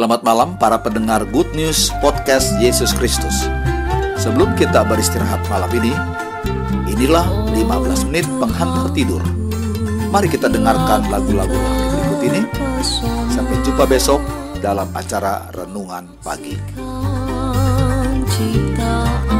Selamat malam para pendengar Good News Podcast Yesus Kristus. Sebelum kita beristirahat malam ini, inilah 15 menit penghantar tidur. Mari kita dengarkan lagu-lagu berikut ini. Sampai jumpa besok dalam acara Renungan Pagi. Ciptaan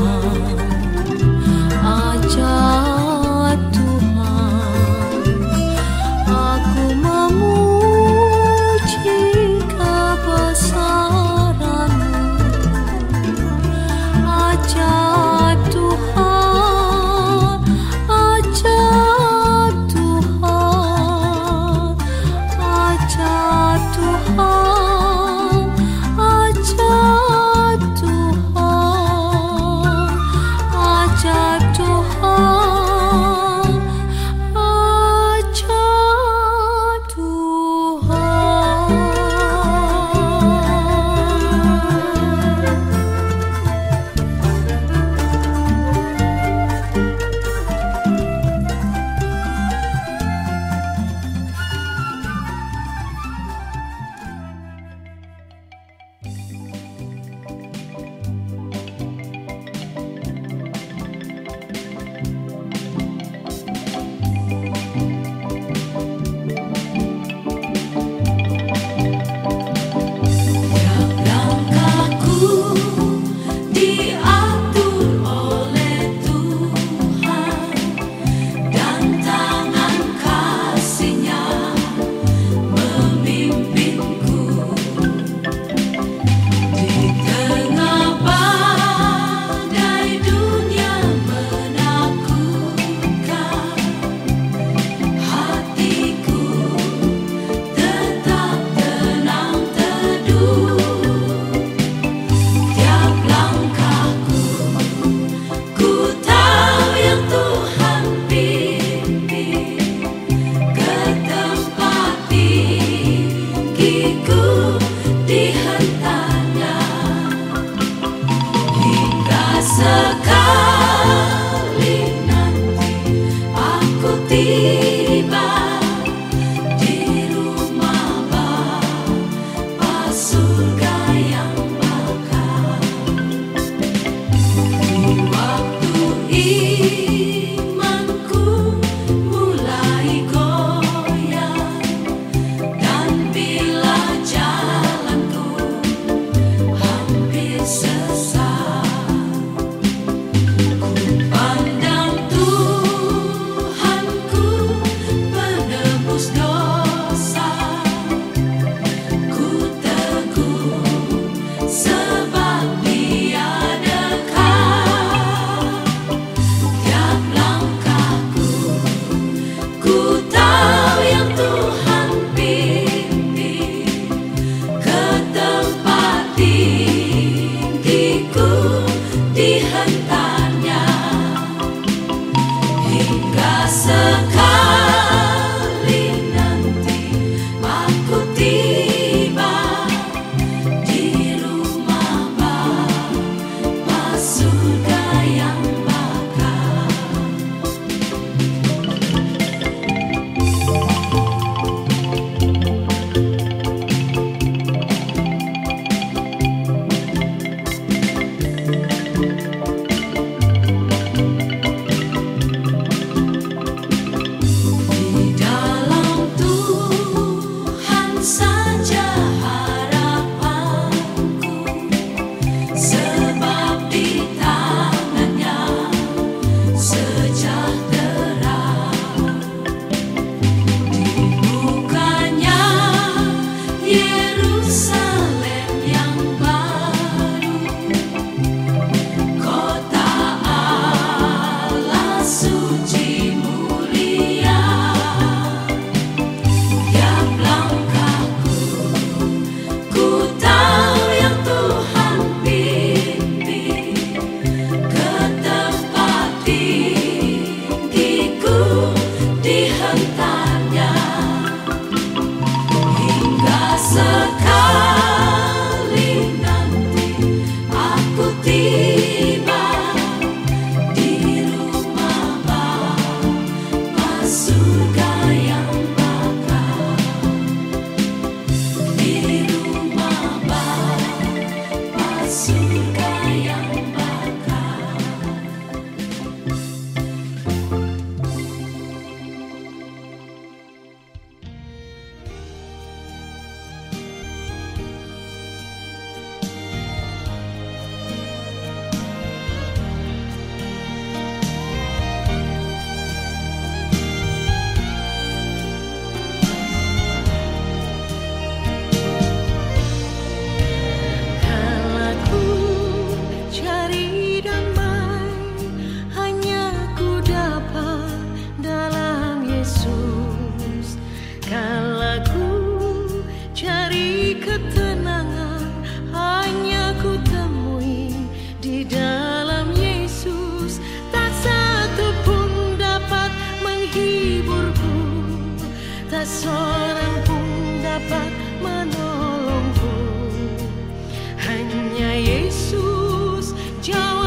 Oh. casa. seorang pun dapat menolongku. Hanya Yesus jauh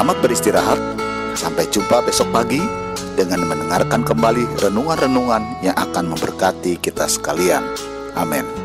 Selamat beristirahat. Sampai jumpa besok pagi dengan mendengarkan kembali renungan-renungan yang akan memberkati kita sekalian. Amin.